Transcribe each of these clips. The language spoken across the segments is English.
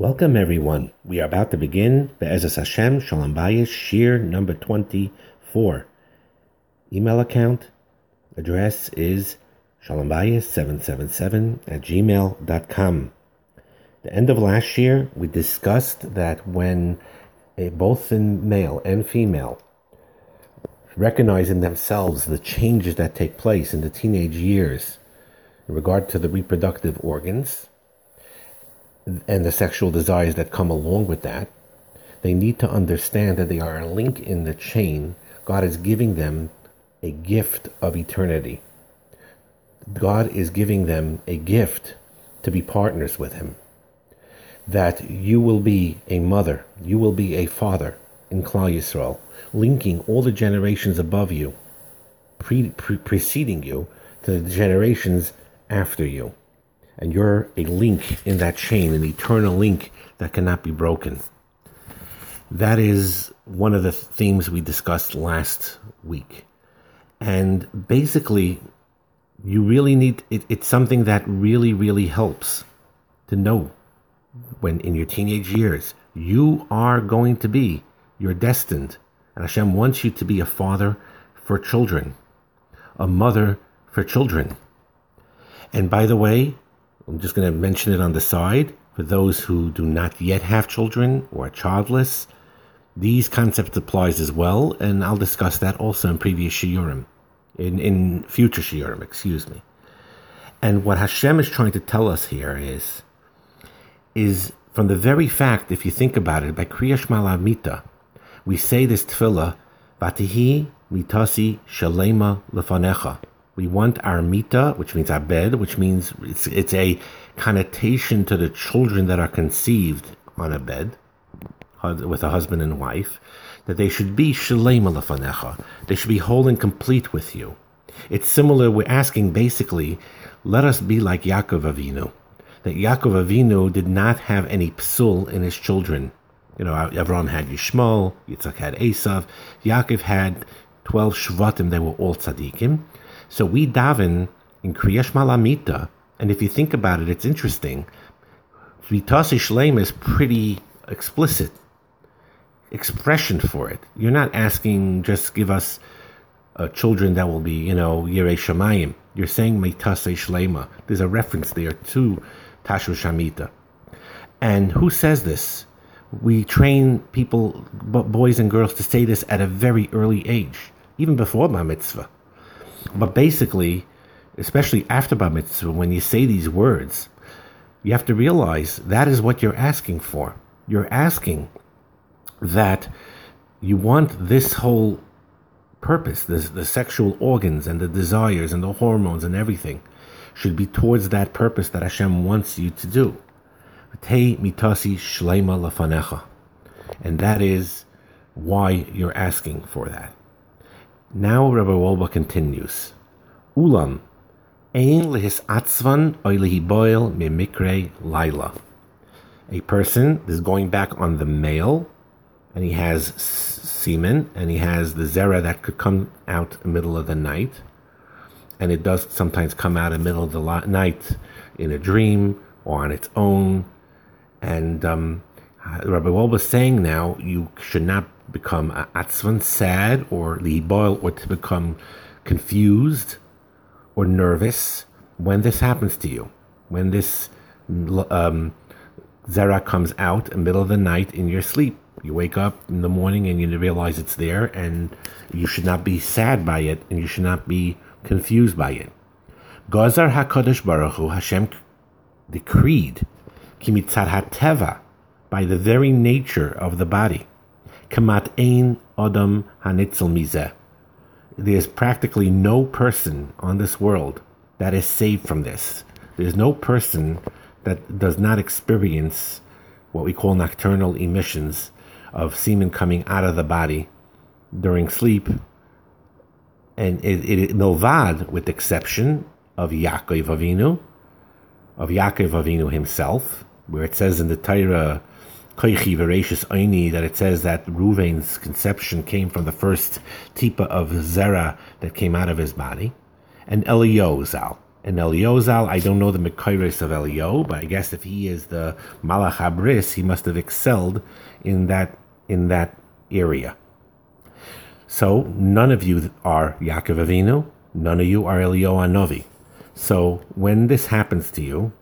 Welcome, everyone. We are about to begin the Hashem Shalom Bayis shiur number 24. Email account address is shalombayis777 at gmail.com. The end of last year, we discussed that when a, both in male and female recognize in themselves the changes that take place in the teenage years in regard to the reproductive organs, and the sexual desires that come along with that, they need to understand that they are a link in the chain. God is giving them a gift of eternity. God is giving them a gift to be partners with Him. That you will be a mother, you will be a father in Klal Yisrael, linking all the generations above you, pre- pre- preceding you, to the generations after you and you're a link in that chain, an eternal link that cannot be broken. That is one of the themes we discussed last week. And basically, you really need it, it's something that really, really helps to know when in your teenage years you are going to be, you're destined. And Hashem wants you to be a father for children, a mother for children. And by the way, I'm just going to mention it on the side for those who do not yet have children or are childless. These concepts applies as well, and I'll discuss that also in previous shiurim, in, in future shiurim, excuse me. And what Hashem is trying to tell us here is, is from the very fact, if you think about it, by Kriya Shema Mita, we say this tefillah, Vatihi mitasi shalema lefanecha. We want our mita, which means our bed, which means it's, it's a connotation to the children that are conceived on a bed with a husband and wife, that they should be shalema lefanecha. They should be whole and complete with you. It's similar, we're asking basically, let us be like Yaakov Avinu. That Yaakov Avinu did not have any psul in his children. You know, Avram had Yishmael, Yitzchak had Esav, Yaakov had 12 Shvatim, they were all tzaddikim. So we daven in Kriyash Malamita, and if you think about it, it's interesting. Vitasi Shlem is pretty explicit expression for it. You're not asking just give us uh, children that will be, you know, Yirei Shamayim. You're saying Meitase Shlema. There's a reference there to Tashu Shamita. And who says this? We train people, boys and girls, to say this at a very early age, even before Bar Mitzvah. But basically, especially after Bar Mitzvah, when you say these words, you have to realize that is what you're asking for. You're asking that you want this whole purpose, this, the sexual organs and the desires and the hormones and everything, should be towards that purpose that Hashem wants you to do. Mitasi shlema lafanecha. And that is why you're asking for that. Now Rabbi Wolbe continues. Ulam, ein lehis atzvan oy lehiboil mikre laila. A person is going back on the male, and he has semen, and he has the zera that could come out in the middle of the night, and it does sometimes come out in the middle of the night in a dream or on its own. And um, Rabbi Wolbe is saying now you should not become atzvan, sad, or liboil, or to become confused or nervous when this happens to you. When this um, zera comes out in the middle of the night in your sleep. You wake up in the morning and you realize it's there, and you should not be sad by it, and you should not be confused by it. Gazar HaKadosh Baruch Hu, Hashem decreed, Kimitzad HaTeva, by the very nature of the body. Kamat ein Adam Hanitzel Mizeh. There's practically no person on this world that is saved from this. There's no person that does not experience what we call nocturnal emissions of semen coming out of the body during sleep. And it, it, milvad, with the exception of Yaakov Avinu, of Yaakov Avinu himself, where it says in the Torah, Koichi Veracious Oini that it says that Ruvain's conception came from the first tipa of Zera that came out of his body, and Eliyahu Zal. and Eliozal. I don't know the Mekairis of Elio, but I guess if he is the Malach Abris, he must have excelled in that in that area. So none of you are Yaakov Avinu, none of you are Elio Anovi. So when this happens to you,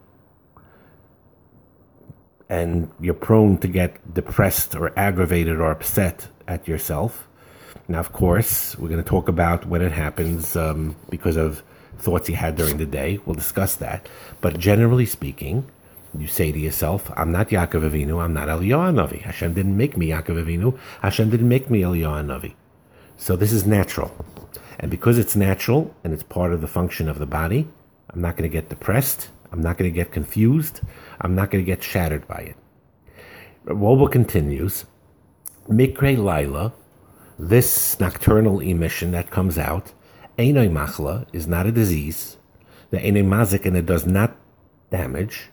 and you're prone to get depressed or aggravated or upset at yourself. Now, of course, we're going to talk about when it happens um, because of thoughts you had during the day. We'll discuss that. But generally speaking, you say to yourself, I'm not Yaakov Avinu, I'm not Eliyahu Navi. Hashem didn't make me Yaakov Avinu, Hashem didn't make me Eliyahu Navi. So this is natural. And because it's natural and it's part of the function of the body, I'm not going to get depressed. I'm not going to get confused. I'm not going to get shattered by it. Wolbe continues, Mikre Lila, this nocturnal emission that comes out, Einoi Machla, is not a disease. The Einoi Mazik, and it does not damage.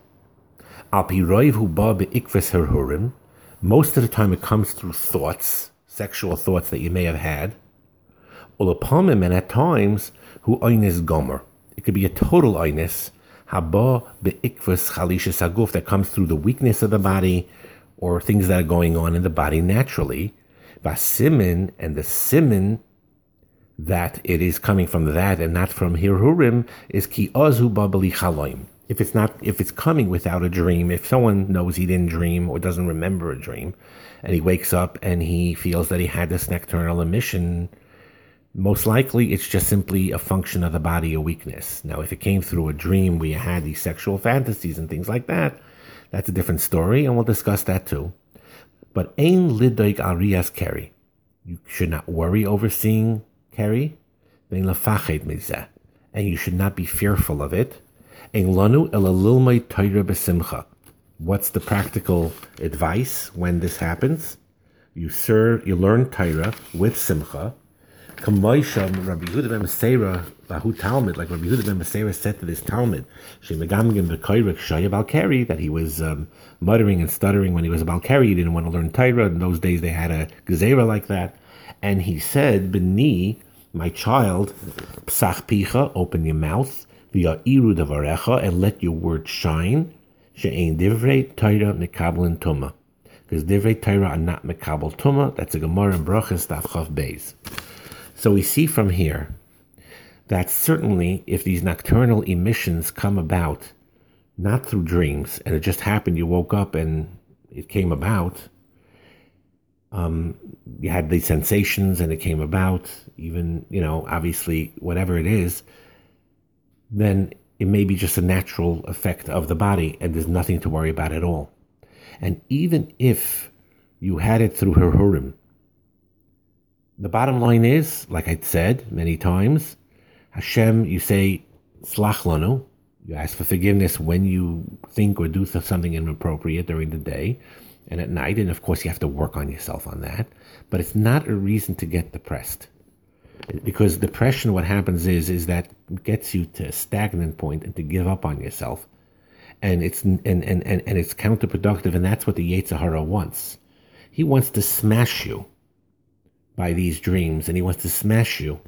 Alpi Roiv Huba Be'ikvis Herhurim, most of the time it comes through thoughts, sexual thoughts that you may have had. Ulapamim, and at times, who Einis Gomer. It could be a total Einis, haba beikvus chalisha saguf that comes through the weakness of the body or things that are going on in the body naturally. Vasimin and the simin that it is coming from that and not from hirhurim is ki ozu babali chaloim. If it's not, if it's coming without a dream, if someone knows he didn't dream or doesn't remember a dream, and he wakes up and he feels that he had this nocturnal emission most likely, it's just simply a function of the body, a weakness. Now, if it came through a dream where you had these sexual fantasies and things like that, that's a different story, and we'll discuss that too. But ein lidoik arias keri. You should not worry over seeing keri. And you should not be fearful of it. What's the practical advice when this happens? You serve, you learn Torah with simcha, Kamoisham, Rabbi Yehuda ben Beseira, Bahu Talmud, like Rabbi Yehuda ben Beseira said to this Talmud, Shemegamgim Bekoirik Shaya Balkari, that he was um, muttering and stuttering when he was a Balkari, he didn't want to learn Torah. In those days they had a Gezerah like that. And he said, Beni, my child, Psach Picha, open your mouth, Via Iru Davarecha, and let your word shine. She'ain Divrei Torah Mekabel Tuma. Because Divrei Torah are not Mekabel Tuma. That's a Gemara in Brachas Daf Chaf Beis. So we see from here that certainly if these nocturnal emissions come about not through dreams, and it just happened you woke up and it came about, um, you had these sensations and it came about, even, you know, obviously, whatever it is, then it may be just a natural effect of the body and there's nothing to worry about at all. And even if you had it through hirhurim, the bottom line is, like I said many times, Hashem, you say, Slach lanu, you ask for forgiveness when you think or do something inappropriate during the day and at night. And of course, you have to work on yourself on that. But it's not a reason to get depressed. Because depression, what happens is, is that gets you to a stagnant point and to give up on yourself. And it's, and, and, and, and it's counterproductive. And that's what the Yetzer Hara wants. He wants to smash you by these dreams and he wants to smash you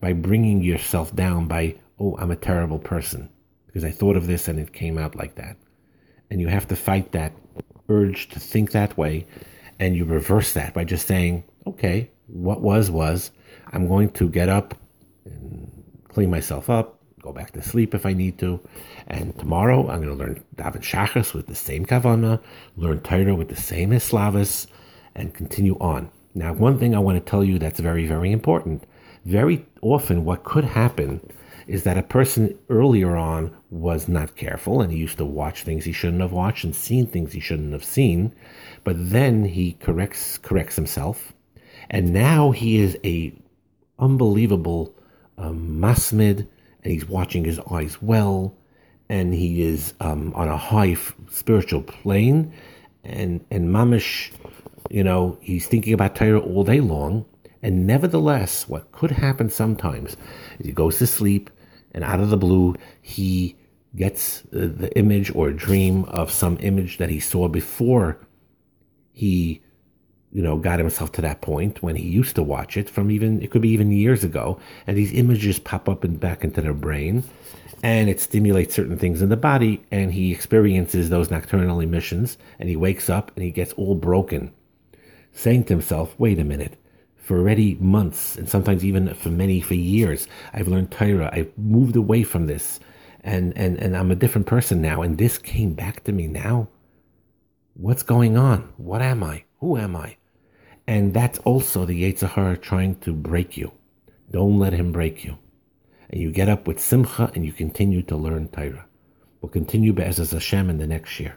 by bringing yourself down by, oh, I'm a terrible person because I thought of this and it came out like that. And you have to fight that urge to think that way and you reverse that by just saying, okay, what was, was. I'm going to get up and clean myself up, go back to sleep if I need to. And tomorrow I'm going to learn David Shachas with the same Kavana, learn Torah with the same Islavas, and continue on. Now, one thing I want to tell you that's very, very important. Very often, what could happen is that a person earlier on was not careful and he used to watch things he shouldn't have watched and seen things he shouldn't have seen, but then he corrects corrects himself, and now he is a unbelievable um, masmid, and he's watching his eyes well, and he is um, on a high f- spiritual plane, and and mamish you know, he's thinking about Torah all day long. And nevertheless, what could happen sometimes is he goes to sleep and out of the blue, he gets the image or a dream of some image that he saw before he you know, got himself to that point when he used to watch it from even, it could be even years ago. And these images pop up and back into their brain and it stimulates certain things in the body. And he experiences those nocturnal emissions and he wakes up and he gets all broken, saying to himself, wait a minute. For already months and sometimes even for many, for years, I've learned Torah. I've moved away from this and, and, and I'm a different person now. And this came back to me now. What's going on? What am I? Who am I? And that's also the Yetzer Hara trying to break you. Don't let him break you. And you get up with simcha and you continue to learn Torah. We'll continue Be'ezras Hashem in the next year.